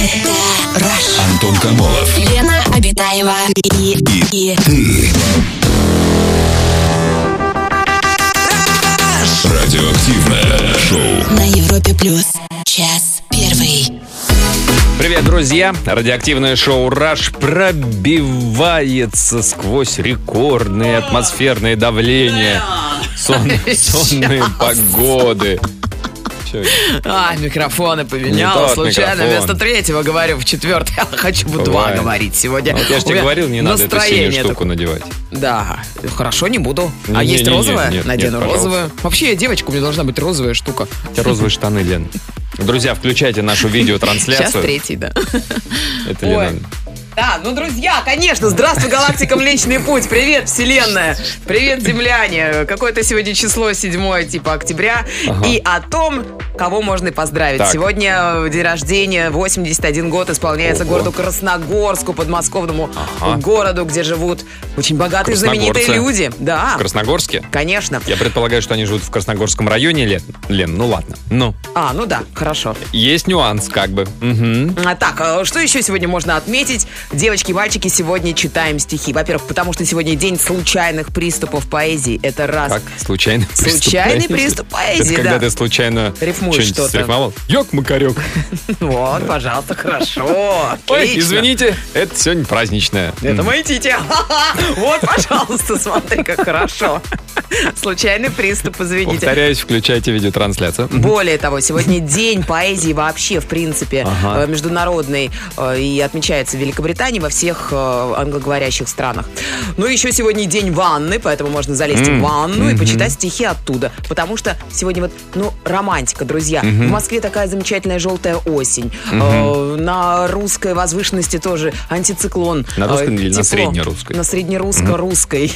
Rush. Антон Камолов. Лена Обитаева и, и, Ты. Радиоактивное шоу. на Европе плюс. Час первый. Привет, друзья! Радиоактивное шоу «Раш» пробивается сквозь рекордные атмосферные давления, сон- сонные погоды. Чё, А, микрофоны поменял. Случайно микрофон. вместо третьего говорю в четвертый. Я хочу в два говорить сегодня. Вот я же тебе говорил, не надо эту синюю штуку такое. надевать. Да, хорошо, не буду. Не, а не, есть не, розовая? нет, Надену нет, пожалуйста. розовую. Вообще, я девочка, у меня должна быть розовая штука. У тебя розовые штаны, Лен. Друзья, включайте нашу Сейчас видеотрансляцию. третий, да. Это. Лена. Да, ну, друзья, конечно, здравствуй, галактика Млечный Путь, привет, Вселенная, привет, земляне. Какое-то сегодня число, 7 типа октября, Ага. и о том, кого можно поздравить. Так. Сегодня э, день рождения, 81 год исполняется Ого. городу Красногорску, подмосковному Ага. городу, где живут очень богатые, знаменитые люди. Да, В Красногорске? конечно. Я предполагаю, что они живут в Красногорском районе, Лен. Лен, ну ладно. Ну, А, ну да, хорошо. есть нюанс, как бы. Мгм. А так, а что еще сегодня можно отметить? Девочки и мальчики, сегодня читаем стихи. Во-первых, потому что сегодня день случайных приступов поэзии. Это раз. Как? Случайный приступ Случайный поэзии? приступ поэзии, Это когда да. ты случайно Рифмуешь что-то. срифмовал? Ёк-макарёк. Вот, пожалуйста, хорошо. Ой, извините, это сегодня праздничное. Это мои тити. Вот, пожалуйста, смотри, как хорошо. Случайный приступ, извините. Повторяюсь, включайте видеотрансляцию. Более того, сегодня день поэзии вообще, в принципе, э, международный э, и отмечается в Великобритании, во всех э, англоговорящих странах. Ну, еще сегодня день ванны, поэтому можно залезть в ванну и почитать стихи оттуда. Потому что сегодня вот, ну, романтика, друзья. В Москве такая замечательная желтая осень. Э, На русской возвышенности тоже антициклон. На русской Э, или на тепло. среднерусской? На среднерусско-русской.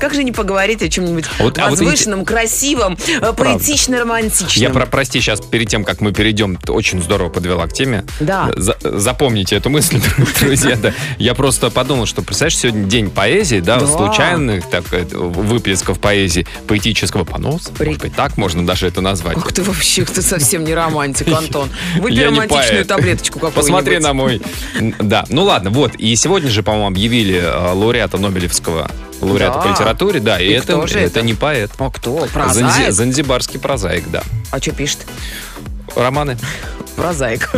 Как же не поговорить о чем-нибудь Вот, а вот возвышенном, красивом, э, поэтично-романтичном? Я про, прости, сейчас перед тем, как мы перейдем, очень здорово подвела к теме. Да. За- запомните эту мысль, друзья. Да. Я просто подумал, что, представляешь, сегодня день поэзии, да, Да. случайных так, э, выплесков поэзии, поэтического поноса. При- Может быть, так можно даже это назвать. Ах ты вообще, ты совсем не романтик, Антон. Не романтичную таблеточку какую-нибудь. Посмотри на мой. Да, ну ладно, вот. И сегодня же, по-моему, объявили э, лауреата Нобелевского лауреата Да. по литературе, да, и, И это, это это? не поэт. А кто? Занзи- Прозаик? Занзибарский прозаик, да. А что пишет? Романы. Прозаик.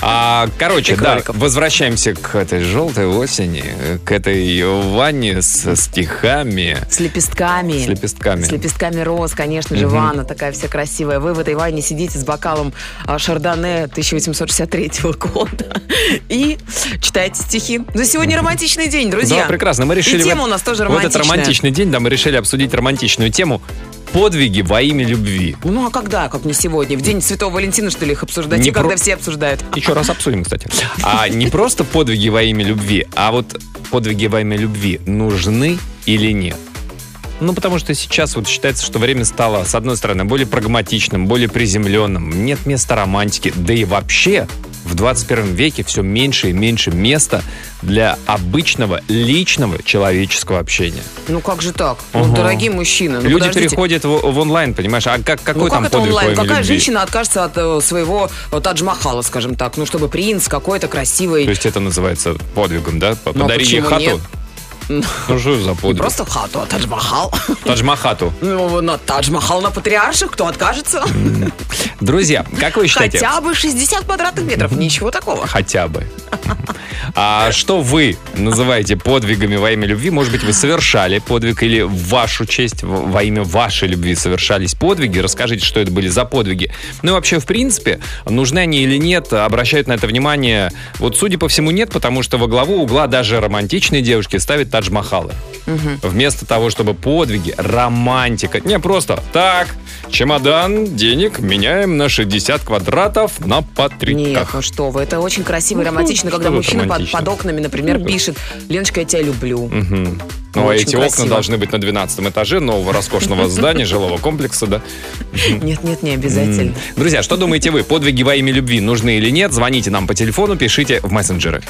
А, короче, да, возвращаемся к этой желтой осени, к этой ванне со стихами, С лепестками. с лепестками. С лепестками роз, конечно же, ванна такая вся красивая. Вы в этой ванне сидите с бокалом а, Шардоне 1863 года и читаете стихи. Но сегодня романтичный день, друзья. Да, прекрасно. Мы решили И в тема эт- у нас тоже В этот романтичная. романтичный день, да, мы решили обсудить романтичную тему подвиги во имя любви. Ну а когда, как не сегодня? В день Святого Валентина, что ли, их обсуждать? Не И когда про- все обсуждают. Еще раз обсудим, кстати. А не просто подвиги во имя любви, а вот подвиги во имя любви нужны или нет? Ну, потому что сейчас вот считается, что время стало, с одной стороны, более прагматичным, более приземленным. Нет места романтики. Да и вообще в 21 веке все меньше и меньше места для обычного личного человеческого общения. Ну как же так? Ну, Ага. дорогие мужчины, ну Люди подождите. переходят в, в онлайн, понимаешь? А как, какой Ну как там это подвиг онлайн? Какая любви? женщина откажется от э, своего э, Тадж-Махала, скажем так? Ну, чтобы принц какой-то красивый. То есть это называется подвигом, да? Ну, а Подари ей хату. нет? Ну что за подвиг? просто хату, а Тадж-Махал. Тадж-Махату. Ну, на Тадж-Махал на Патриарших, кто откажется? Друзья, как вы считаете? Хотя бы 60 квадратных метров, ничего такого. Хотя бы. А что вы называете подвигами во имя любви? Может быть, вы совершали подвиг или в вашу честь, во имя вашей любви совершались подвиги? Расскажите, что это были за подвиги. Ну и вообще, в принципе, нужны они или нет, обращают на это внимание. Вот, судя по всему, нет, потому что во главу угла даже романтичные девушки ставят Тадж-Махалы. Вместо того, чтобы подвиги, романтика. Не просто так, чемодан, денег, меняем на 60 квадратов на Нет, патриках. ну что вы, это очень красиво и Ну, романтично, что когда мужчина под, романтично? под окнами, например, Ну, пишет «Леночка, я тебя люблю». Мгм. Ну, а эти окна красиво. должны быть на 12 этаже нового роскошного здания, жилого комплекса, да? Нет, нет, не обязательно. Друзья, что думаете вы? Подвиги во имя любви нужны или нет? Звоните нам по телефону, пишите в мессенджеры.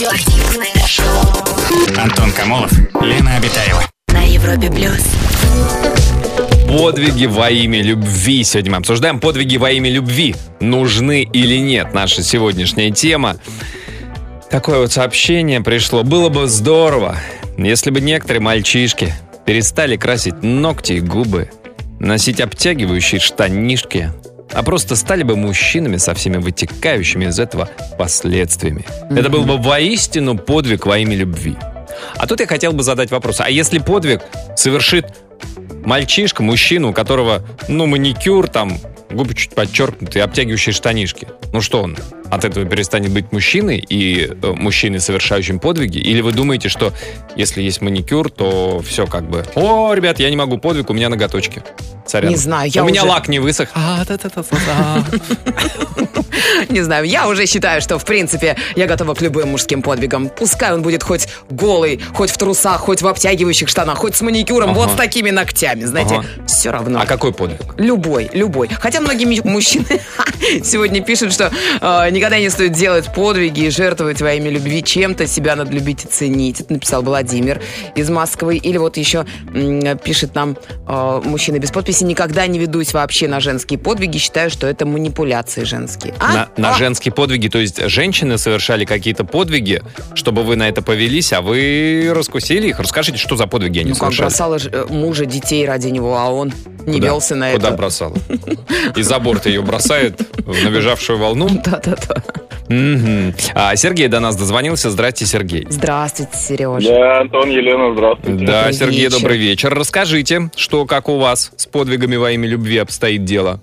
Самое радиоактивное шоу Антон Камолов, Лена Обитаева. на Европе плюс. подвиги во имя любви. Сегодня мы обсуждаем подвиги во имя любви. Нужны или нет? Наша сегодняшняя тема. Такое вот сообщение пришло. Было бы здорово, если бы некоторые мальчишки перестали красить ногти и губы, носить обтягивающие штанишки, а просто стали бы мужчинами со всеми вытекающими из этого последствиями. Это был бы воистину подвиг во имя любви. А тут я хотел бы задать вопрос. А если подвиг совершит мальчишка, мужчина, у которого, ну, маникюр, там, губы чуть подчеркнутые, обтягивающие штанишки. Ну что он, от этого перестанет быть мужчиной и э, мужчиной, совершающим подвиги? Или вы думаете, что если есть маникюр, то все как бы... О, ребят, я не могу подвиг, у меня ноготочки. Сорян. Не знаю, я У меня уже- лак не высох. А. Не знаю, я уже считаю, что, в принципе, я готова к любым мужским подвигам. Пускай он будет хоть голый, хоть в трусах, хоть в обтягивающих штанах, хоть с маникюром, вот с такими ногтями, знаете, все равно. А какой подвиг? Любой, любой. Хотя многие мужчины сегодня пишут, что э, никогда не стоит делать подвиги и жертвовать во имя любви чем-то, себя надо любить и ценить. Это написал Владимир из Москвы. Или вот еще пишет нам э, мужчина без подписи, никогда не ведусь вообще на женские подвиги, считаю, что это манипуляции женские. А? На, на А? женские подвиги, то есть женщины совершали какие-то подвиги, чтобы вы на это повелись, а вы раскусили их. Расскажите, что за подвиги они Ну, как совершали? бросала ж- э, мужа, детей ради него, а он не Куда? велся на Куда это. бросала? И за борт ее бросает в набежавшую волну. Да-да-да. Мгм. А Сергей до нас дозвонился. Здрасте, Сергей. Здравствуйте, Сережа. Да, Антон, Елена, здравствуйте. Да, Добрый Сергей, вечер. добрый вечер. Расскажите, что, как у вас с подвигами во имя любви обстоит дело?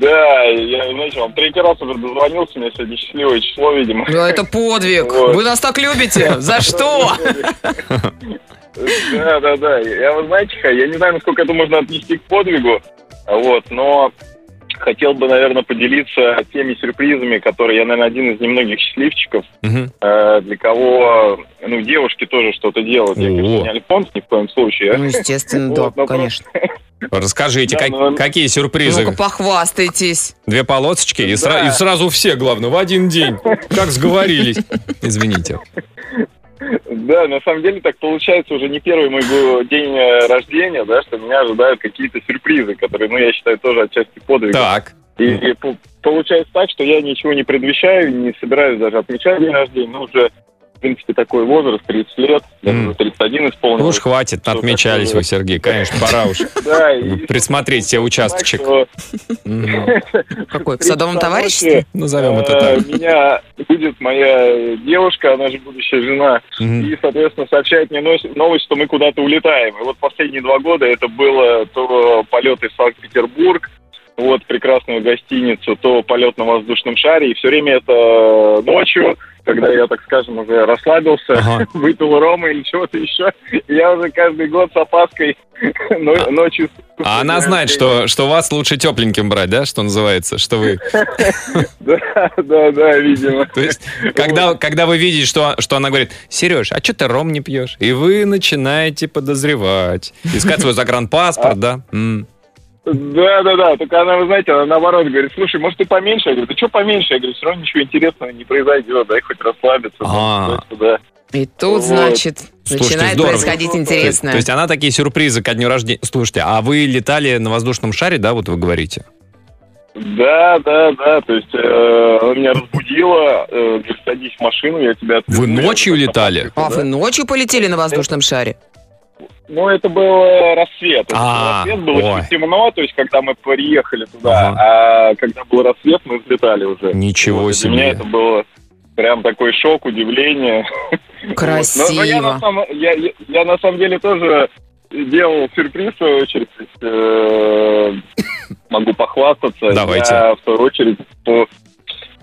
Да, я, знаете, вам третий раз уже дозвонился, у меня сегодня счастливое число, видимо. Да, это подвиг. Вот. Вы нас так любите. За что? Да, да, да. Я, вы знаете, я не знаю, насколько это можно отнести к подвигу, вот, но хотел бы, наверное, поделиться теми сюрпризами, которые я, наверное, один из немногих счастливчиков, Мгм. э, для кого, ну, девушки тоже что-то делают. Я, О. конечно, не альфонс ни в коем случае. Ну, естественно, да, Вот, конечно. Расскажите, Да, как- какие сюрпризы? Ну-ка, похвастайтесь. Две полосочки и, сра- Да. и сразу все, главное, в один день. Как сговорились. Извините. Да, на самом деле так получается уже не первый мой день э, рождения, да, что меня ожидают какие-то сюрпризы, которые, ну, я считаю, тоже отчасти подвиг. Так. И, и по- получается так, что я ничего не предвещаю, не собираюсь даже отмечать день рождения, но уже, принципе, такой возраст, 30 лет, уже 31 Ну исполнилось. уж хватит, Что отмечались такое? вы, Сергей. Конечно, пора уж присмотреть себе участочек. Какой? В 30 садовом товариществе? Назовем это э, так. Меня будет моя девушка, она же будущая жена, и, соответственно, сообщает мне новость, что мы куда-то улетаем. И вот последние два года это было то полеты в Санкт-Петербург, вот прекрасную гостиницу, то полет на воздушном шаре, и все время это ночью, когда я, так скажем, уже расслабился, Ага. выпил рома или чего-то еще, я уже каждый год с опаской но- ночью... А она знает, что, что вас лучше тепленьким брать, да, что называется, что вы... Да, да, да, видимо. То есть, когда, когда вы видите, что, что она говорит, Сереж, а что ты ром не пьешь? И вы начинаете подозревать. Искать свой загранпаспорт, да? Да, да, да. Только она, вы знаете, она наоборот говорит, слушай, может, ты поменьше? Я говорю, да что поменьше? Я говорю, все равно ничего интересного не произойдет, дай хоть расслабиться. А. туда-сюда». И тут, Вот. значит, Слушайте, начинает здорово. происходить интересное. то есть она такие сюрпризы ко дню рождения. Слушайте, а вы летали на воздушном шаре, да, вот вы говорите? Да, да, да. То есть э, она меня разбудила, э, говорит, садись в машину, я тебя отвезу». Вы ночью летали? А да. вы ночью полетели на воздушном шаре? Ну, это был э, рассвет. А, был рассвет, было ой. чуть темно, то есть, когда мы приехали туда. А когда был рассвет, мы взлетали уже. Ничего Вот, себе. Для меня это было прям такой шок, удивление. Красиво. Вот. Но- но я, на самом, я, я- я на самом деле тоже делал сюрприз, в свою очередь. Есть, э, могу похвастаться. Давайте. Я, в свою очередь, по-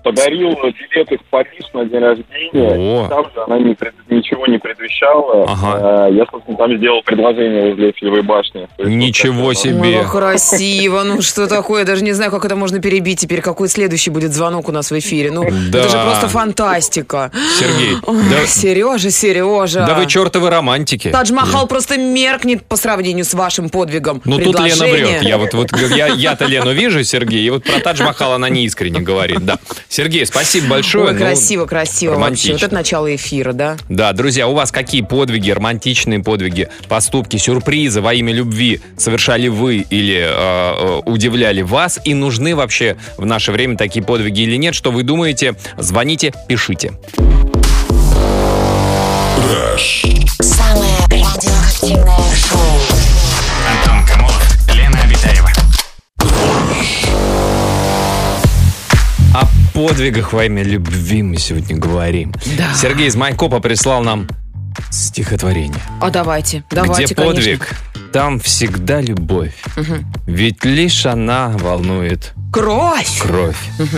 подарил билеты в Париж на день рождения. О. Там же она не ничего не предвещала. Ага. Э, Я, собственно, там сделал предложение возле Эйфелевой башни. Есть, Ничего вот ну, себе. Как красиво. Ну, что такое? Я даже не знаю, как это можно перебить теперь. Какой следующий будет звонок у нас в эфире? Ну, Да. это же просто фантастика. Сергей, Ой, да, Сережа, Сережа. да вы чертовы романтики. Тадж-Махал просто меркнет по сравнению с вашим подвигом. Ну тут Лена врет. Я вот, вот я, я-то Лену вижу, Сергей, и вот про Тадж Махал она не искренне говорит. Да. Сергей, спасибо большое. Ой, Ну, красиво, красиво вообще. романтично. Вот это начало эфира, да? Да, друзья, у вас какие подвиги, романтичные подвиги, поступки, сюрпризы во имя любви совершали вы или э, э, удивляли вас? И нужны вообще в наше время такие подвиги или нет? Что вы думаете? Звоните, пишите. Самое радиоактивное шоу. Подвигах во имя любви мы сегодня говорим. Да. Сергей из Майкопа прислал нам стихотворение. А давайте, давайте, Где конечно. подвиг, там всегда любовь. Ведь лишь она волнует Кровь! кровь.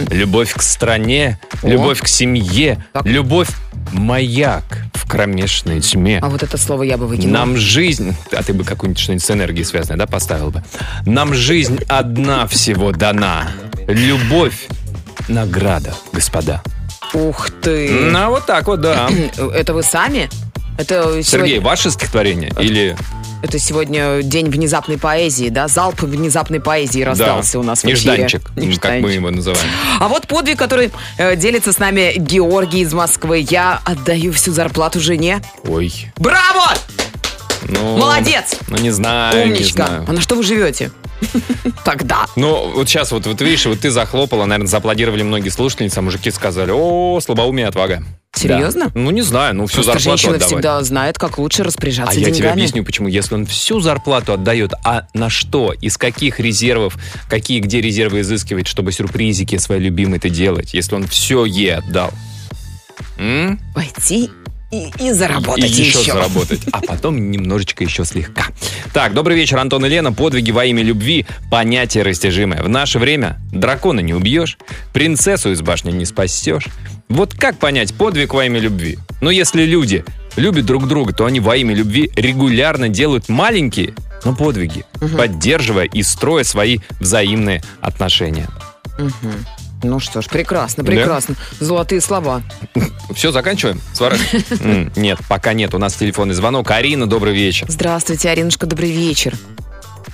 Любовь к стране, любовь к семье, Так. любовь маяк в кромешной тьме. А вот это слово я бы выкинула. Нам жизнь... А ты бы какую-нибудь что-нибудь с энергией связанное, да, поставил бы? Нам жизнь одна всего дана. Любовь — награда, господа. Ух ты! Ну, вот так вот, да. Это вы сами? Это Сергей, сегодня, ваше стихотворение? Или... это сегодня день внезапной поэзии, да? Залп внезапной поэзии раздался да, у нас в эфире. нежданчик, как мы Нежданчик. его называем. А вот подвиг, который э, делится с нами Георгий из Москвы. Я отдаю всю зарплату жене. Ой. Браво! Ну, Молодец! Ну, не знаю, не Умничка. знаю. А на что вы живете? Тогда. Ну, вот сейчас вот, вот видишь, вот ты захлопала, наверное, зааплодировали многие слушательницы, а мужики сказали, о, слабоумие, отвага. Серьезно? Да. Ну, не знаю, ну, всю Просто зарплату женщина отдавать. всегда знает, как лучше А распоряжаться я тебе деньгами. объясню, почему. Если он всю зарплату отдает, а на что, из каких резервов, какие где резервы изыскивать, чтобы сюрпризики своей любимой-то делать, если он все ей отдал? М? Пойти и, и заработать и еще, еще. заработать. А потом немножечко еще слегка. Так, добрый вечер, Антон и Лена. Подвиги во имя любви – понятие растяжимое. В наше время дракона не убьешь, принцессу из башни не спасешь. Вот как понять подвиг во имя любви? Ну, если люди любят друг друга, то они во имя любви регулярно делают маленькие, но подвиги, поддерживая и строя свои взаимные отношения. Ну что ж, прекрасно, Да? прекрасно. Золотые слова. Все, заканчиваем? Сворачиваем? Нет, пока нет. У нас телефонный звонок. Арина, добрый вечер. Здравствуйте, Аринушка, добрый вечер.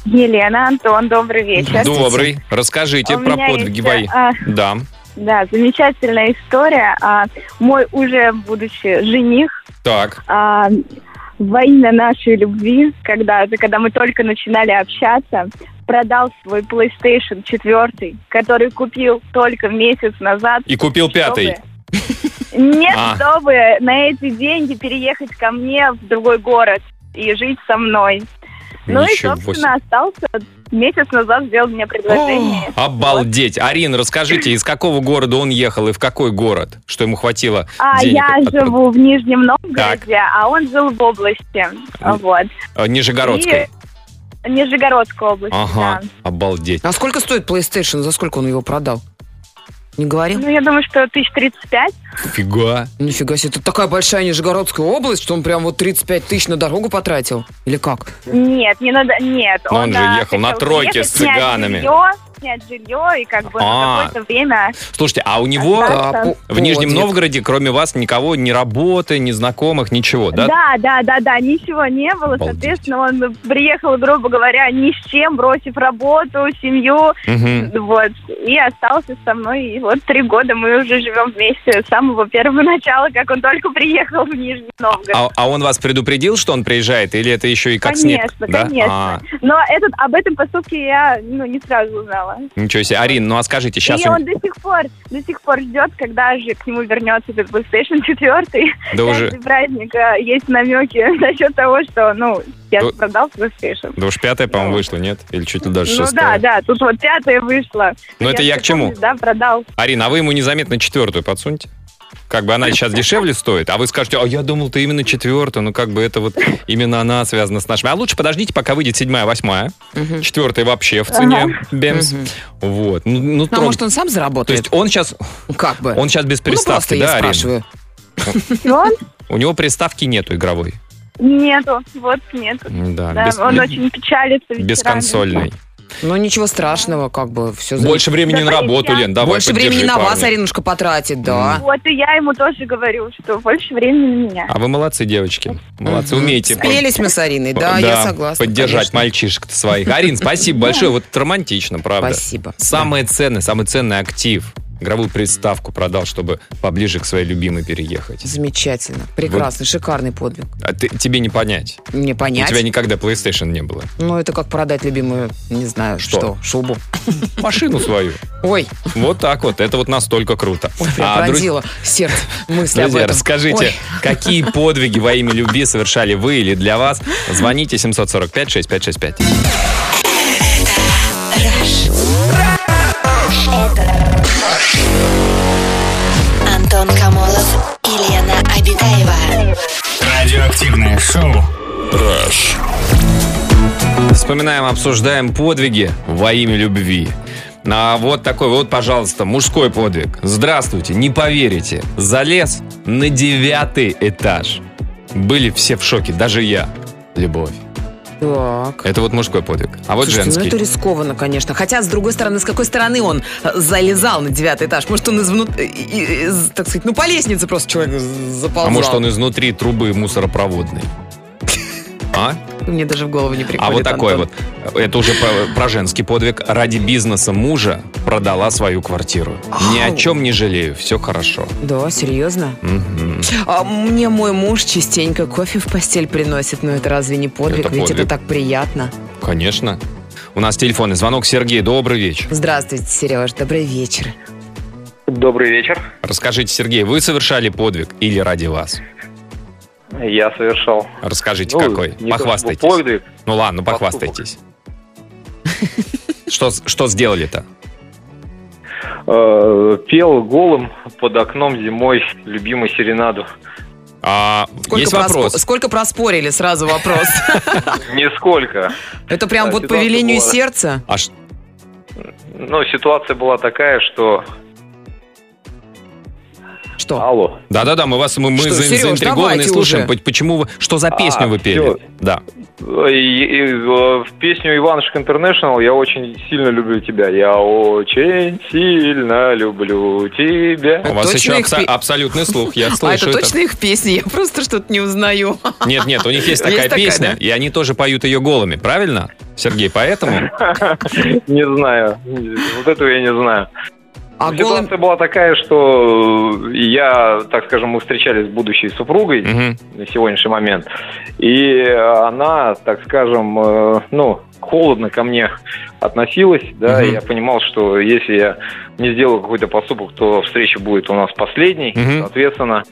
Елена, Антон, добрый вечер. Добрый. Расскажите У про подвиги вои. а, Да. Да, замечательная история. А, мой уже будущий жених Так. а, во имя нашей любви, когда, когда мы только начинали общаться, продал свой PlayStation 4, который купил только месяц назад. И купил пятый. чтобы- Нет, А. чтобы на эти деньги переехать ко мне в другой город и жить со мной. Ну и, Ничего собственно, остался. Месяц назад сделал мне предложение. себе. Обалдеть. Арина, расскажите, из какого города он ехал и в какой город? Что ему хватило А денег? я от- живу в Нижнем Новгороде, а он жил в области. Вот. э, Нижегородской. Нижегородской области, Ага, да. обалдеть. А сколько стоит PlayStation? За сколько он его продал? Не говорил? Ну, я думаю, что тысяч тридцать пять. Фига. Нифига себе, это такая большая Нижегородская область, что он прям вот 35 тысяч на дорогу потратил? Или как? Нет, не надо, нет. Но он же а, ехал на тройке с цыганами. Жилье, снять жилье и как бы А. на какое-то время... Слушайте, а у него по- в Нижнем. Новгороде, кроме вас, никого, ни работы, ни знакомых, ничего, да? Да, да, да, да, ничего не было. Обалдеть. Соответственно, он приехал, грубо говоря, ни с чем, бросив работу, семью. Вот. И остался со мной. И вот три года мы уже живем вместе с самого первого начала, как он только приехал в Нижний Новгород. А, а он вас предупредил, что он приезжает, или это еще и как конечно, снег? Да? конечно. А, Но этот, об этом поступке я ну, не сразу узнала. Ничего себе. Арин, ну а скажите, сейчас... и он до сих пор, до сих пор ждет, когда же к нему вернется этот PlayStation 4. Да уже... Праздник а, есть намеки насчет того, что, ну, я Ну, продал PlayStation. Да уж пятая, по-моему, вышла, нет? Или чуть ли даже Ну шестая? да, да, тут вот пятая вышла. Ну, это я к чему? Да, продал. Арина, а вы ему незаметно четвертую подсуньте? Как бы она сейчас дешевле стоит, а вы скажете, а я думал, ты именно четвертая, ну как бы это вот именно она связана с нашими. А лучше подождите, пока выйдет седьмая, восьмая. Четвертая вообще в цене, Бемс. Вот. Ну, ну, Ну, а может, он сам То заработает? есть он сейчас, Ну, как бы. он сейчас без ну, приставки, я да, Арина? спрашиваю. У него приставки нету игровой. Нету, вот нету. Да, Да, без, он очень печалится вечерами. бесконсольный. Ну, ничего страшного, как бы все Больше времени Да, на работу, я- Лен, давай, Больше времени на вас, парня. Аринушка, потратит, да. Вот и я ему тоже говорю, что больше времени на меня. А вы молодцы, девочки. Молодцы, умеете. Спелись мы с Ариной, да, я согласна. Поддержать конечно. мальчишек своих. Арин, спасибо большое. Вот это романтично, правда. Спасибо. Самое ценное, самый ценный актив игровую приставку продал, чтобы поближе к своей любимой переехать. Замечательно. Прекрасный, шикарный подвиг. А ты- тебе не понять. Не понять. У тебя никогда PlayStation не было. Ну, это как продать любимую, не знаю, Что? что, шубу. Машину свою. Ой, Вот так вот. Это вот настолько круто. ой, А, друз- пронзило сердце мысли об Друзья, этом. расскажите, Ой. какие подвиги во имя любви совершали вы или для вас? Звоните 745-6565. Антон Камолов и Лена Обитаева. Радиоактивное шоу. Вспоминаем, обсуждаем подвиги во имя любви. А вот такой вот, пожалуйста, мужской подвиг. Здравствуйте, не поверите. Залез на девятый этаж. Были все в шоке, даже я. Любовь. Так. Это вот мужской подвиг. А вот Слушайте, женский. ну это рискованно, конечно. Хотя, с другой стороны, с какой стороны он э, залезал на девятый этаж? Может, он из, внут- и- и- из, так сказать, ну, по лестнице просто человек заползал. А может, он изнутри трубы мусоропроводной? А? Мне даже в голову не приходит, А вот такой Антон. вот. Это уже про, про женский подвиг. Ради бизнеса мужа продала свою квартиру. Ни о Ау. чем не жалею. Все хорошо. Да, серьезно? Мгм. А мне мой муж частенько кофе в постель приносит, но это разве не подвиг? Это Ведь подвиг. это так приятно. Конечно. У нас телефонный звонок. Сергей, добрый вечер. Здравствуйте, Сереж, добрый вечер. Добрый вечер. Расскажите, Сергей, вы совершали подвиг или ради вас? Я совершал. Расскажите, Ну, какой. Похвастайтесь. подвиг. Ну ладно, Поступок. похвастайтесь. Что, что сделали-то? Э, пел голым под окном зимой любимую серенаду. А, Сколько, есть проспо- вопрос. сколько проспорили, сразу вопрос. Нисколько. Это прям вот по велению сердца? А Ну, ситуация была такая, что... Что? Алло. Да-да-да, мы вас мы, мы Что, за- Сереж, заинтригованы и слушаем. уже. По- Почему вы, что за песню А, вы пели? всё. Да. И- и, э, в песню Иванушек Интернешнл «Я очень сильно люблю тебя». Я очень сильно люблю тебя. У вас точно еще абсо- абсолютный слух, я А слышу это точно их песни? Я просто что-то не узнаю. Нет, нет, у них есть Есть такая такая, песня, да? и они тоже поют ее голыми, правильно? Сергей, поэтому? Не знаю. Вот этого я не знаю. А Ну, голым... Ситуация была такая, что я, так скажем, мы встречались с будущей супругой Мгм. на сегодняшний момент. И она, так скажем, э, ну, холодно ко мне относилась, да, Мгм. и я понимал, что если я не сделаю какой-то поступок, то встреча будет у нас последней, Мгм. соответственно.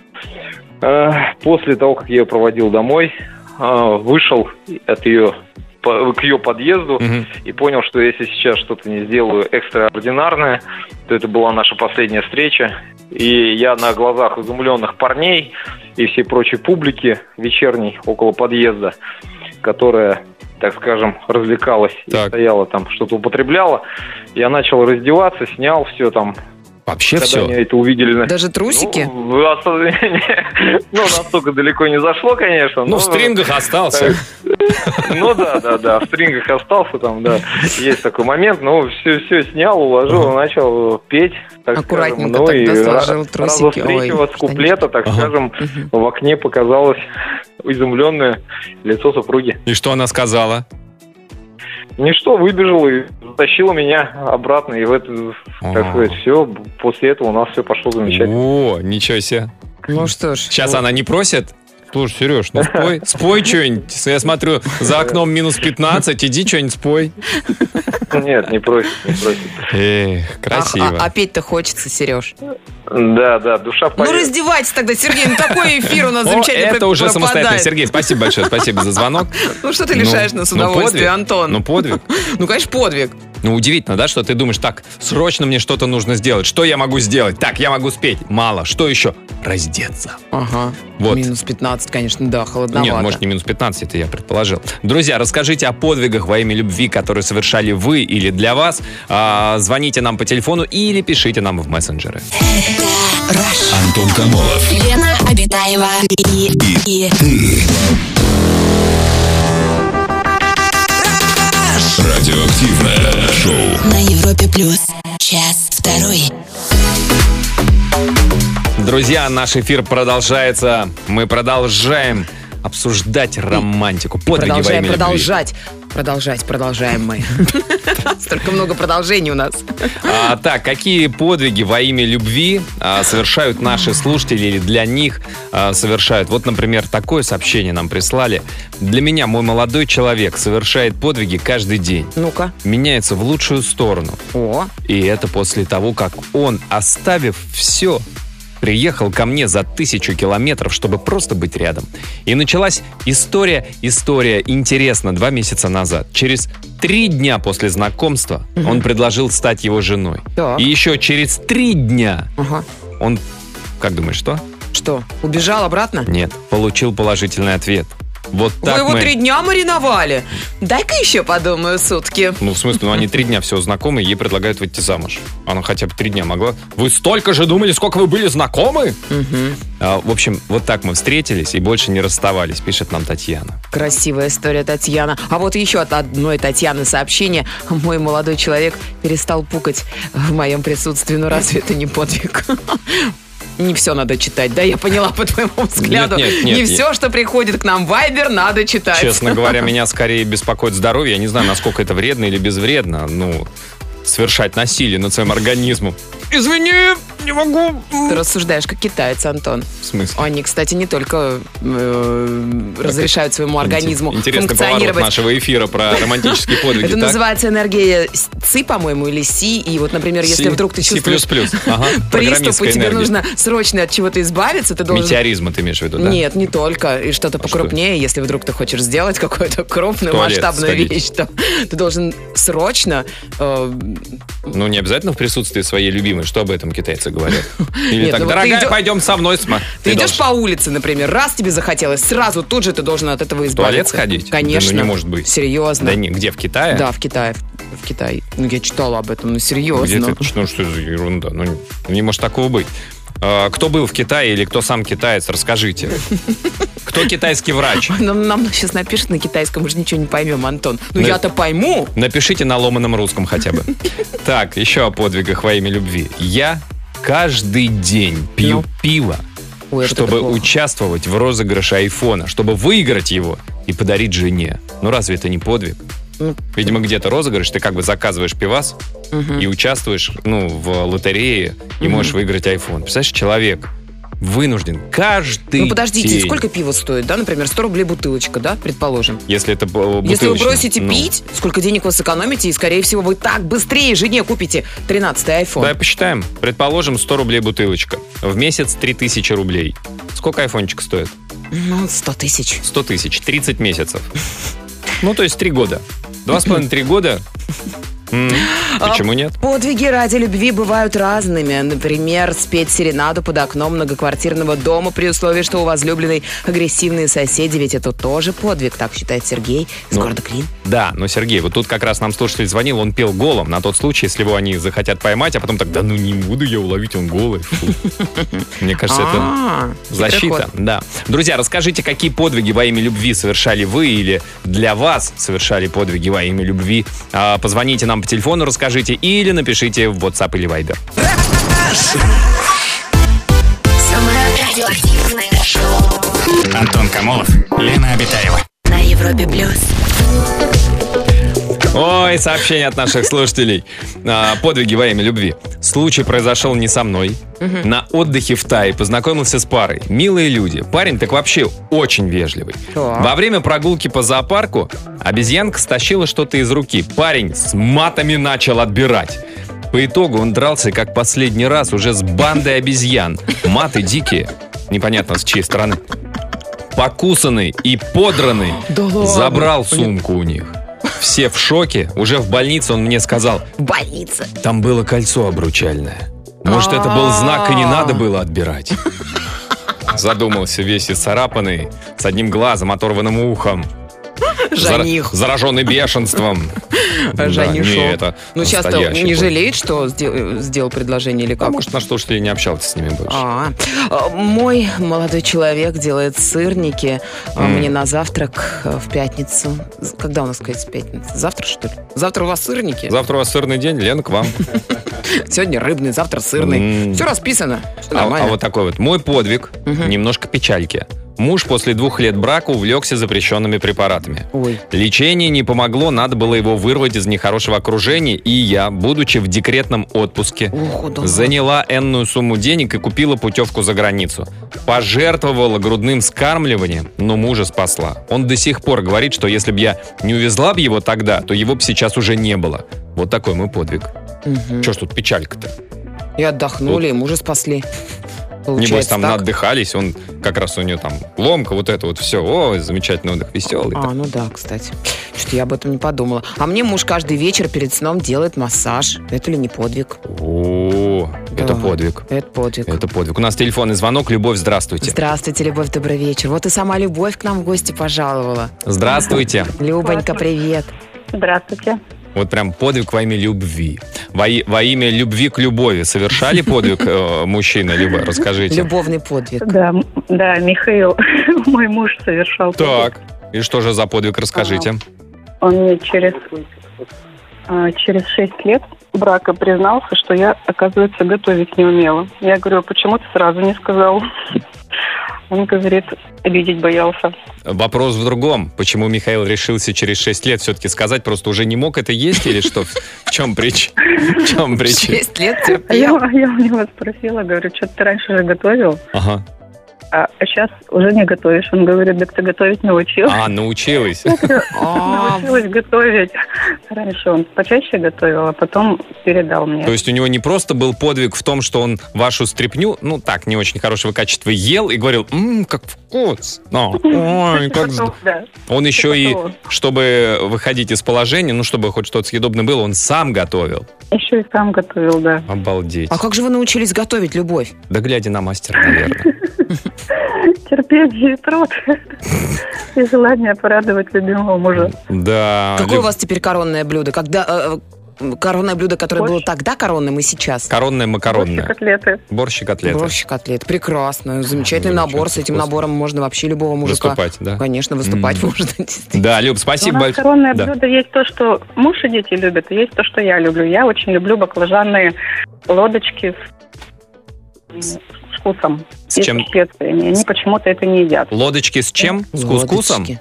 э, После того, как я ее проводил домой, э, вышел от ее по- к ее подъезду Мгм. и понял, что если сейчас что-то не сделаю экстраординарное, то это была наша последняя встреча. И я на глазах изумленных парней и всей прочей публики вечерней около подъезда, которая, так скажем, развлекалась Так. и стояла там, что-то употребляла, я начал раздеваться, снял все там. Вообще Когда все. они это увидели... Даже трусики? Ну, ну, настолько далеко не зашло, конечно. Ну, но- в стрингах остался. ну да, да, да, в стрингах остался там, да. Есть такой момент, но все, все снял, уложил, начал петь, так Аккуратненько скажем. Ну тогда сложил трусики. раза с третьего Ой, с куплета, так Ага. скажем, в окне показалось изумленное лицо супруги. И что она сказала? Ничто, выбежал и затащила меня обратно, и в это, сказать, все, после этого у нас все пошло замечательно. О, ничего себе. Ну что ж. Сейчас она не просит? Слушай, Сереж, ну спой, спой что-нибудь. Я смотрю, за окном минус 15, иди что-нибудь спой. Нет, не просит, не просит. Эх, А, красиво. а- а петь-то хочется, Сереж. Да, да, душа Ну поэзии. раздевайтесь тогда, Сергей, ну такой эфир у нас О, замечательно это уже самостоятельно. Сергей, спасибо большое, спасибо за звонок. Ну что ты Ну, лишаешь нас ну, удовольствия. Антон? Ну, подвиг. Ну, конечно, подвиг. Ну, удивительно, да, что ты думаешь, так, срочно мне что-то нужно сделать. Что я могу сделать? Так, я могу спеть. Мало. Что еще? Раздеться. Ага. Вот. Минус 15, конечно, да, холодновато. Нет, может, не минус 15, это я предположил. Друзья, расскажите о подвигах во имя любви, которые совершали вы или для вас. А, звоните нам по телефону или пишите нам в мессенджеры. Антон Камолов. Лена Обитаева и, и Радиоактивное шоу. на Европе плюс. Час второй. Друзья, наш эфир продолжается. Мы продолжаем обсуждать романтику. Подвиги во Продолжаем имя любви. продолжать. Продолжать, продолжаем мы. Столько много продолжений у нас. А, так, какие подвиги во имя любви а, совершают наши слушатели или для них а, совершают? Вот, например, такое сообщение нам прислали. Для меня мой молодой человек совершает подвиги каждый день. Ну-ка. Меняется в лучшую сторону. О, И это после того, как он, оставив все, приехал ко мне за тысячу километров, чтобы просто быть рядом. И началась история, история, интересно, два месяца назад. Через три дня после знакомства он предложил стать его женой. Так. И еще через три дня ага. он, как думаешь, что? Что, убежал обратно? Нет, получил положительный ответ. Вот так Вы его мы... три дня мариновали. Дай-ка еще подумаю сутки. Ну, в смысле, ну они три дня всего знакомы, ей предлагают выйти замуж. Она хотя бы три дня могла. Вы столько же думали, сколько вы были знакомы? А, в общем, вот так мы встретились и больше не расставались, пишет нам Татьяна. Красивая история, Татьяна. А вот еще от одной Татьяны сообщение. Мой молодой человек перестал пукать в моем присутствии. Ну разве это не подвиг? Не все надо читать, да? Я поняла по твоему взгляду. нет, нет, не нет. все, что приходит к нам в Вайбер, надо читать. Честно говоря, меня скорее беспокоит здоровье. Я не знаю, насколько это вредно или безвредно. Ну, совершать насилие над своим организмом. Извини, не могу. Ты рассуждаешь как китаец, Антон. В смысле? Они, кстати, не только э, разрешают своему организму Интересный поворот нашего эфира про романтические подвиги. Это так? называется энергия ЦИ, по-моему, или Си. И вот, например, если Си- вдруг ты Си++. чувствуешь Ага, приступ, и тебе нужно срочно от чего-то избавиться, ты должен... Метеоризма ты имеешь в виду, да? Нет, не только. И что-то А покрупнее, если вдруг ты хочешь сделать какую-то крупную, масштабную сходить. вещь, то ты должен срочно... э, Ну, не обязательно в присутствии своей любимой. Что об этом китайцы говорят? Или Нет, так, ну дорогая, идё- пойдем со мной. сма». ты идешь должен- по улице, например, раз тебе захотелось, сразу тут же ты должен от этого в избавиться. туалет сходить? Конечно. Да, ну, не может быть. Серьезно. Да не, где, в Китае? Да, в Китае. В Китае. Ну, я читала об этом, ну, Где серьезно. ты, ну, что за ерунда? Ну, не может такого быть. А, Кто был в Китае или кто сам китаец, расскажите. Кто китайский врач? Нам, нам сейчас напишут на китайском, мы же ничего не поймем, Антон. Ну, Ну, я-то пойму. Напишите на ломаном русском хотя бы. Так, еще о подвигах во имя любви. Я каждый день пью Ну? пиво, Ой, чтобы участвовать в розыгрыше айфона, чтобы выиграть его и подарить жене. Ну разве это не подвиг? Ну, Видимо, где-то розыгрыш, ты как бы заказываешь пивас и участвуешь ну, в лотерее и можешь выиграть iPhone. Представляешь, человек вынужден каждый Ну, подождите, день, сколько пива стоит, да? Например, 100 рублей бутылочка, да, предположим. Если это б- Если вы бросите ну, пить, сколько денег вы сэкономите, и, скорее всего, вы так быстрее жене купите 13-й iPhone. Давай посчитаем. Предположим, 100 рублей бутылочка. В месяц 3000 рублей. Сколько айфончик стоит? Ну, 100 тысяч. 100 тысяч. 30 месяцев. Ну, то есть 3 года. Два с половиной, три года. Почему нет? Подвиги ради любви бывают разными. Например, спеть серенаду под окном многоквартирного дома при условии, что у возлюбленной агрессивные соседи, ведь это тоже подвиг, так считает Сергей из Ну, города Клин. Да, но Сергей, вот тут как раз нам слушатель звонил, он пел голым на тот случай, если его они захотят поймать, а потом так, да ну не буду я уловить, он голый. Мне кажется, это А, защита. Да. Друзья, расскажите, какие подвиги во имя любви совершали вы или для вас совершали подвиги во имя любви. А, Позвоните нам по телефону, расскажите или напишите в WhatsApp или Viber. Антон Камолов, Лена Обитаева. на Европе плюс. Ой, сообщение от наших слушателей. А, подвиги во имя любви. Случай произошел не со мной. На отдыхе в Тае познакомился с парой. Милые люди. Парень так вообще очень вежливый. Так. Во время прогулки по зоопарку обезьянка стащила что-то из руки. Парень с матами начал отбирать. По итогу он дрался как последний раз уже с бандой обезьян. Маты дикие. Непонятно с чьей стороны. Покусанный и подранный. Да ладно? Забрал сумку у них. Все в шоке. Уже в больнице он мне сказал, В больнице. там было кольцо обручальное. Может, это был знак, и не надо было отбирать. Задумался весь исцарапанный, с одним глазом, оторванным ухом. Жених. Зараженный бешенством. Да, не, это Ну, настоящий не жалеет, что сдел- сделал предложение или А как? может, наш слушатель не общался с ними больше. А, а, мой молодой человек делает сырники а, мне на завтрак а, в пятницу. Когда у нас, кстати, пятница? Завтра, что ли? Завтра у вас сырники? Завтра у вас сырный день, Лен, к вам. Сегодня рыбный, завтра сырный. Все расписано. А вот такой вот. Мой подвиг, немножко печальки. Муж после двух лет брака увлекся запрещенными препаратами. Ой. Лечение не помогло, надо было его вырвать из нехорошего окружения, и я, будучи в декретном отпуске, Ох, да. заняла энную сумму денег и купила путевку за границу. Пожертвовала грудным скармливанием, но мужа спасла. Он до сих пор говорит, что если бы я не увезла бы его тогда, то его бы сейчас уже не было. Вот такой мой подвиг. Мгм. Че ж тут печалька-то? И отдохнули, и мужа спасли. Небось, Получается там так? отдыхались, он как раз у него там ломка, вот это вот все. О, замечательный отдых, веселый. А, ну да, кстати. Что-то я об этом не подумала. А мне муж каждый вечер перед сном делает массаж. Это ли не подвиг? О, это Да. подвиг. Это подвиг. Это подвиг. У нас телефонный звонок. Любовь, здравствуйте. Здравствуйте, Любовь, добрый вечер. Вот и сама Любовь к нам в гости пожаловала. Здравствуйте. Любонька, привет. Здравствуйте. Вот прям подвиг во имя любви. Во, во имя любви к любови совершали подвиг э, мужчины, Люба? Расскажите. Любовный подвиг. Да, да, Михаил, мой муж совершал. Так. И что же за подвиг, расскажите. Он мне через, а, через шесть лет брака признался, что я, оказывается, готовить не умела. Я говорю, а почему ты сразу не сказал? Он говорит, обидеть боялся. Вопрос в другом. Почему Михаил решился через 6 лет все-таки сказать, просто уже не мог это есть или что? В чем причина? В чем причина? Шесть лет я, терпел. я у него спросила, говорю, что ты раньше же готовил, Ага. А, сейчас уже не готовишь. Он говорит, так ты готовить научился. А, научилась. А, Научилась готовить. Раньше он почаще готовил, а потом передал мне. То есть у него не просто был подвиг в том, что он вашу стряпню, ну так, не очень хорошего качества, ел и говорил, ммм, как вкусно, ой, как здорово». Да. Он еще и, чтобы выходить из положения, ну, чтобы хоть что-то съедобное было, он сам готовил. Еще и сам готовил, да. Обалдеть. а как же вы научились готовить, Любовь? Да глядя на мастера, наверное. Терпение и труд. И желание порадовать любимого мужа. Да. Какое у вас теперь коронное блюдо? Когда э, коронное блюдо, которое Борщ. было тогда коронным и сейчас? Коронное Борщ и макаронное. котлеты. Борщ и котлеты. Борщ и котлет. Прекрасно. Замечательный Ну, набор. С этим вкусно. набором можно вообще любого мужика... Выступать, да. Конечно, выступать М. можно. действительно. Да, Люб, У спасибо большое. коронное Да. блюдо есть то, что муж и дети любят, и есть то, что я люблю. Я очень люблю баклажанные лодочки с, с вкусом. С и чем? специями. Они почему-то это не едят. Лодочки с чем? С кускусом? Лодочки.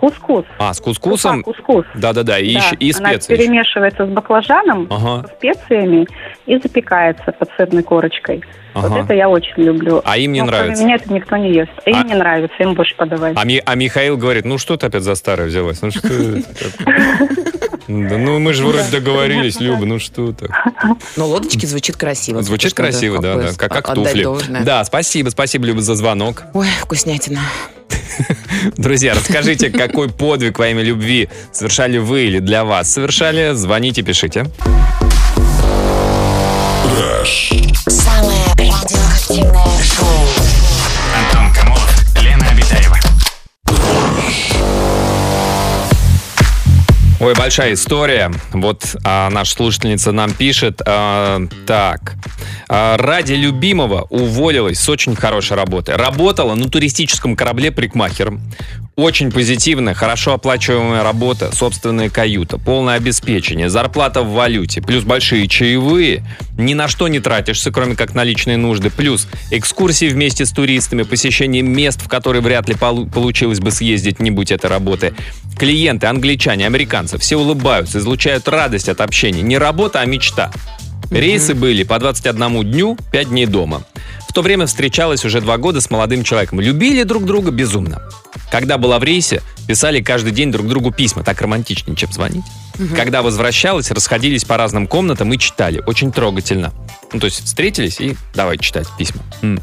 Кускус. А, с кускусом? Крупа Кускус. Да-да-да, и, Да, еще- и она специи. еще. перемешивается с баклажаном, Ага, с специями и запекается под сырной корочкой. Вот ага. это я очень люблю. А им не Но кроме нравится? меня это никто не ест. Им А- не нравится, им больше подавать. А, Ми- а Михаил говорит, ну что ты опять за старое взялась? Ну что? Да ну мы же вроде договорились, Люба, ну что ты? Но лодочки звучит красиво. Звучит красиво, да, да, как, как туфли. должное. Да, спасибо, спасибо, Люба, за звонок. Ой, вкуснятина. Друзья, расскажите, какой подвиг во имя любви совершали вы или для вас совершали? Звоните, пишите. Самое радиоактивное шоу. Ой, большая история. Вот а, наша слушательница нам пишет. а, так. А, ради любимого уволилась с очень хорошей работы. Работала на туристическом корабле прикмахером. Очень позитивная, хорошо оплачиваемая работа, собственная каюта, полное обеспечение, зарплата в валюте, плюс большие чаевые. Ни на что не тратишься, кроме как на личные нужды. Плюс экскурсии вместе с туристами, посещение мест, в которые вряд ли полу- получилось бы съездить, не будь этой работы. Клиенты, англичане, американцы, все улыбаются, излучают радость от общения. Не работа, а мечта. Рейсы были по 21 дню, 5 дней дома. В то время встречалась уже два года с молодым человеком. Любили друг друга безумно. Когда была в рейсе, писали каждый день друг другу письма. Так романтичнее, чем звонить. Когда возвращалась, расходились по разным комнатам и читали. Очень трогательно. Ну, то есть встретились и давай читать письма. М.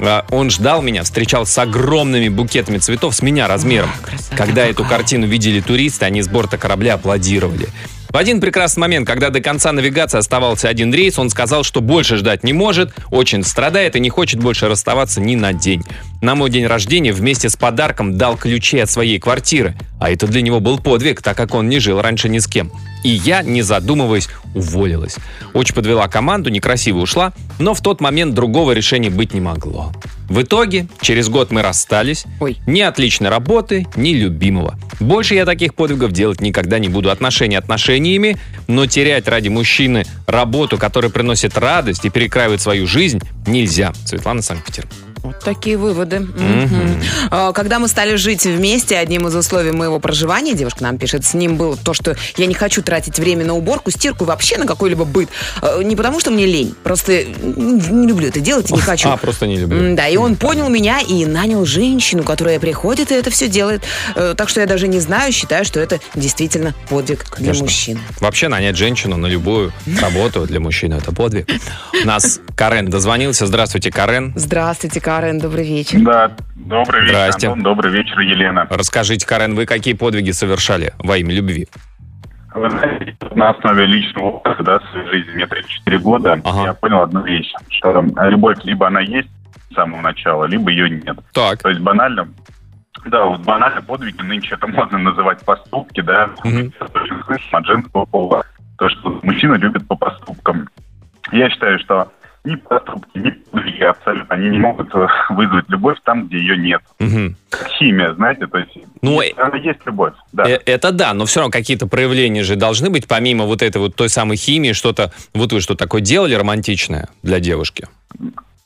А Он ждал меня, встречал с огромными букетами цветов с меня размером. А, красота Когда эту какая. картину видели туристы, они с борта корабля аплодировали. В один прекрасный момент, когда до конца навигации оставался один рейс, он сказал, что больше ждать не может, очень страдает и не хочет больше расставаться ни на день. На мой день рождения вместе с подарком дал ключи от своей квартиры. А это для него был подвиг, так как он не жил раньше ни с кем. И я, не задумываясь, уволилась. Очень подвела команду, некрасиво ушла, но в тот момент другого решения быть не могло. В итоге, через год мы расстались. Ой. Ни отличной работы, ни любимого. Больше я таких подвигов делать никогда не буду. Отношения отношениями, но терять ради мужчины работу, которая приносит радость и перекраивает свою жизнь, нельзя. Светлана Санкт-Петербург. Вот такие выводы. А, Когда мы стали жить вместе, одним из условий моего проживания, девушка нам пишет, с ним было то, что я не хочу тратить время на уборку, стирку и вообще на какой-либо быт. А, Не потому, что мне лень, просто не люблю это делать и не хочу. А, просто не люблю. Да, и он понял меня и нанял женщину, которая приходит и это все делает. Э, Так что я даже не знаю, считаю, что это действительно подвиг для Конечно. мужчины. Вообще нанять женщину на любую работу для мужчины это подвиг. У нас Карен дозвонился. Здравствуйте, Карен. Здравствуйте, Карен, добрый вечер. Да, добрый вечер, Здрасте. Антон, добрый вечер, Елена. Расскажите, Карен, вы какие подвиги совершали во имя любви? Вы знаете, на основе личного опыта, да, в своей жизни, мне 34 года, Ага. я понял одну вещь, что любовь либо она есть с самого начала, либо ее нет. Так. То есть банально, да, вот банально подвиги нынче это можно называть поступки, да, слышим от женского пола, то, что мужчина любит по поступкам. Я считаю, что ни поступки, ни подвиги абсолютно, они не могут э, вызвать любовь там, где ее нет. Как химия, знаете, то есть Ну, есть- она есть любовь, да. Э, Это да, но все равно какие-то проявления же должны быть, помимо вот этой вот той самой химии, что-то, вот вы что такое делали романтичное для девушки?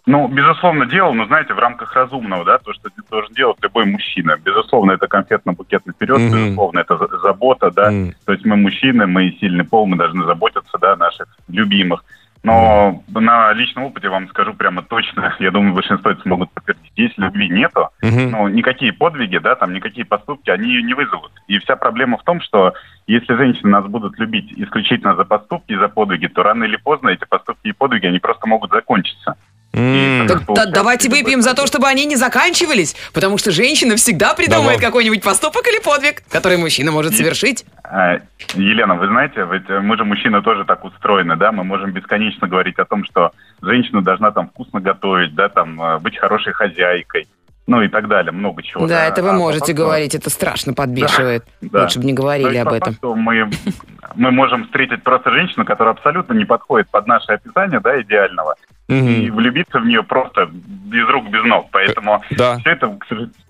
Ну, безусловно, делал, но, знаете, в рамках разумного, да, то, что должен делать любой мужчина. Безусловно, это конфетно-букетный период, Мгм. безусловно, это за- забота, да. М. То есть мы мужчины, мы сильный пол, мы должны заботиться, да, о наших любимых. Но на личном опыте вам скажу прямо точно, я думаю, большинство это смогут подтвердить. Если любви нету, Мгм. ну, никакие подвиги, да, там, никакие поступки, они ее не вызовут. И вся проблема в том, что если женщины нас будут любить исключительно за поступки и за подвиги, то рано или поздно эти поступки и подвиги, они просто могут закончиться. Так, да- давайте выпьем за то, чтобы они не заканчивались, потому что женщина всегда придумает Давай. какой-нибудь поступок или подвиг, который мужчина может совершить. А, Елена, вы знаете, ведь э, мы же мужчины тоже так устроены, да, мы можем бесконечно говорить о том, что женщина должна там вкусно готовить, да, там э, быть хорошей хозяйкой, ну и так далее, много чего. да, это вы А по можете факту- говорить, это страшно подбешивает. Да. Лучше бы не То говорили есть, об по этом. факту мы, мы можем встретить просто женщину, которая абсолютно не подходит под наше описание, да, идеального, и Мгм. влюбиться в нее просто без рук, без ног. Поэтому Да. все это,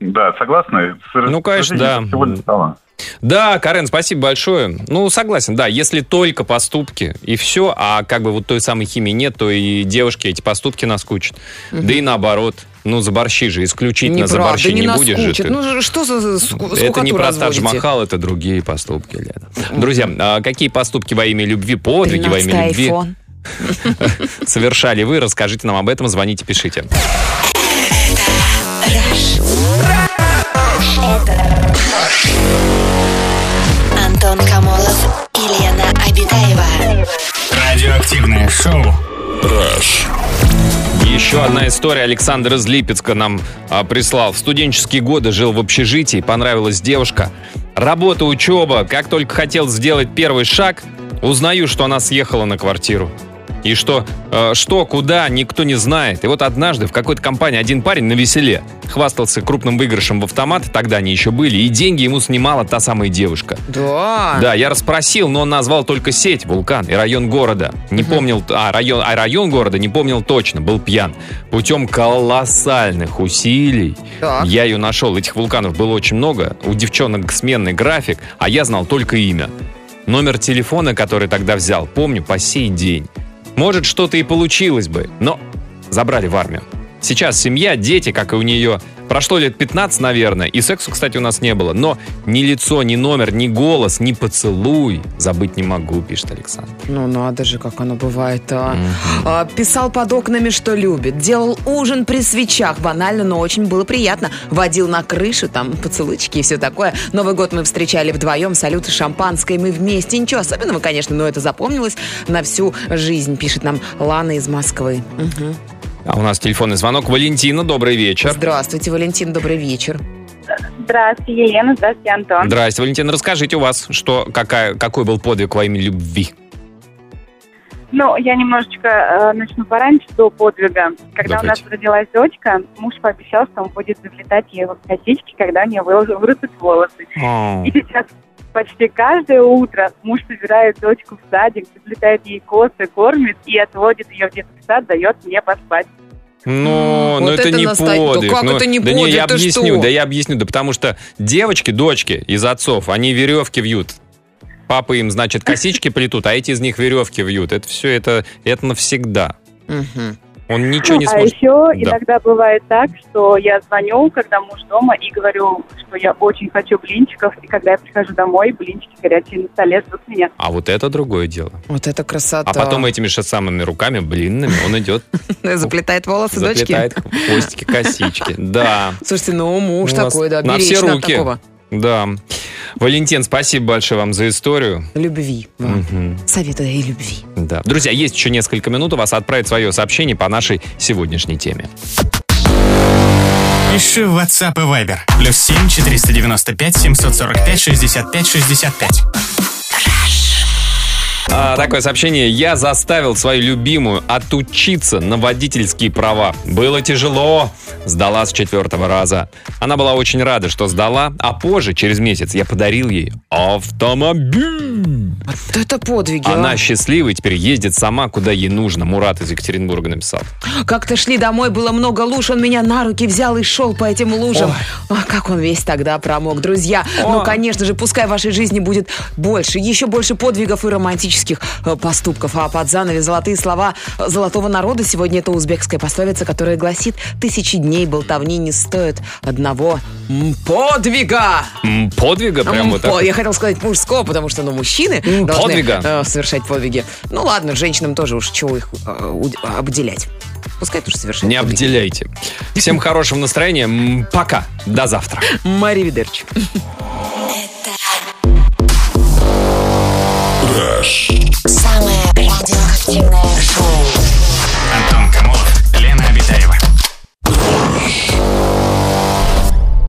да, согласны? Ну, конечно, да. это Всего лишь стало. Да, Карен, спасибо большое. Ну, согласен, да, если только поступки и все, а как бы вот той самой химии нет, то и девушки эти поступки наскучат. Да и наоборот. Ну, за борщи же, исключительно за Неправда, борщи не не, будешь же ты. Ну, что за за ску- Это не скукоту про разводите? Тадж-Махал, это другие поступки, Лена. Друзья, а какие поступки во имя любви, подвиги во имя 13-й любви айфон. совершали вы? Расскажите нам об этом, звоните, пишите. Антон Камолов и Лена Обитаева. Радиоактивное шоу. Еще одна история. Александр из Липецка нам а, прислал. В студенческие годы жил в общежитии, понравилась девушка. Работа, учеба. Как только хотел сделать первый шаг, узнаю, что она съехала на квартиру. И что, э, что, куда, никто не знает. И вот однажды в какой-то компании один парень на веселе хвастался крупным выигрышем в автомат, тогда они еще были, и деньги ему снимала та самая девушка. Да. Да, я расспросил, но он назвал только сеть, вулкан и район города. Не помнил, а район, а район города не помнил точно, был пьян. Путем колоссальных усилий Так. я ее нашел. Этих вулканов было очень много. У девчонок сменный график, а я знал только имя. Номер телефона, который тогда взял, помню по сей день. Может, что-то и получилось бы, но забрали в армию. Сейчас семья, дети, как и у нее. Прошло лет 15, наверное, и сексу, кстати, у нас не было. Но ни лицо, ни номер, ни голос, ни поцелуй забыть не могу, пишет Александр. Ну надо же, как оно бывает. а. А, Писал под окнами, что любит. Делал ужин при свечах. Банально, но очень было приятно. Водил на крышу, там поцелуйчики и все такое. Новый год мы встречали вдвоем. Салюты шампанское мы вместе. Ничего особенного, конечно, но это запомнилось на всю жизнь, пишет нам Лана из Москвы. Мгм. А у нас телефонный звонок. Валентина, добрый вечер. Здравствуйте, Валентин, добрый вечер. Здравствуйте, Елена. Здравствуйте, Антон. Здрасте, Валентина. Расскажите у вас, что, какая, какой был подвиг во имя любви? Ну, я немножечко э, начну пораньше до подвига. Когда у нас Давайте. родилась дочка, муж пообещал, что он будет заплетать ей в косички, когда у нее вырастут волосы. И сейчас почти каждое утро муж собирает дочку в садик, заплетает ей косы, кормит и отводит ее в детский сад, дает мне поспать. Ну, Вот ну это, это не наста- Да подвиг. как Ну, это не да не, я подвиг? Объясню, что? да я объясню, да потому что девочки, дочки из отцов, они веревки вьют. Папа им, значит, косички плетут, а эти из них веревки вьют. Это все, это, это навсегда. Мгм. Он ничего не а сможет. еще Да. иногда бывает так, что я звоню, когда муж дома, и говорю, что я очень хочу блинчиков, и когда я прихожу домой, блинчики горячие на столе ждут меня. А вот это другое дело. Вот это красота. А потом этими же самыми руками, блинными, он идет, Заплетает волосы дочки. заплетает хвостики, косички. Да. Слушайте, ну муж такой, да, на все руки. Да. Валентин, спасибо большое вам за историю. Любви. вам. Мгм. Советую и любви. Да. Друзья, есть еще несколько минут у вас отправить свое сообщение по нашей сегодняшней теме. Пиши в WhatsApp и Viber. Плюс 7 495 745 65 65. А, такое сообщение. Я заставил свою любимую отучиться на водительские права. Было тяжело. Сдала с четвертого раза. Она была очень рада, что сдала, а позже, через месяц, я подарил ей автомобиль. Вот это подвиги. Она а. счастливая, теперь ездит сама, куда ей нужно. Мурат из Екатеринбурга написал. Как-то шли домой, было много луж, он меня на руки взял и шел по этим лужам. А как он весь тогда промок. Друзья, ну, конечно же, пускай в вашей жизни будет больше, еще больше подвигов и романтических э, поступков. А под занавес золотые слова золотого народа сегодня это узбекская пословица, которая гласит «Тысячи дней болтовни не стоят одного подвига». Подвига прям вот так. Я хотел сказать мужского, потому что, ну, мужчины М, должны подвига. э, совершать подвиги. Ну, ладно, женщинам тоже уж чего их э, обделять. Пускай тоже совершают Не подвиги. обделяйте. Всем хорошего настроения. Пока. До завтра. Мари Видерч. Самое радиоактивное шоу. Антон Камолов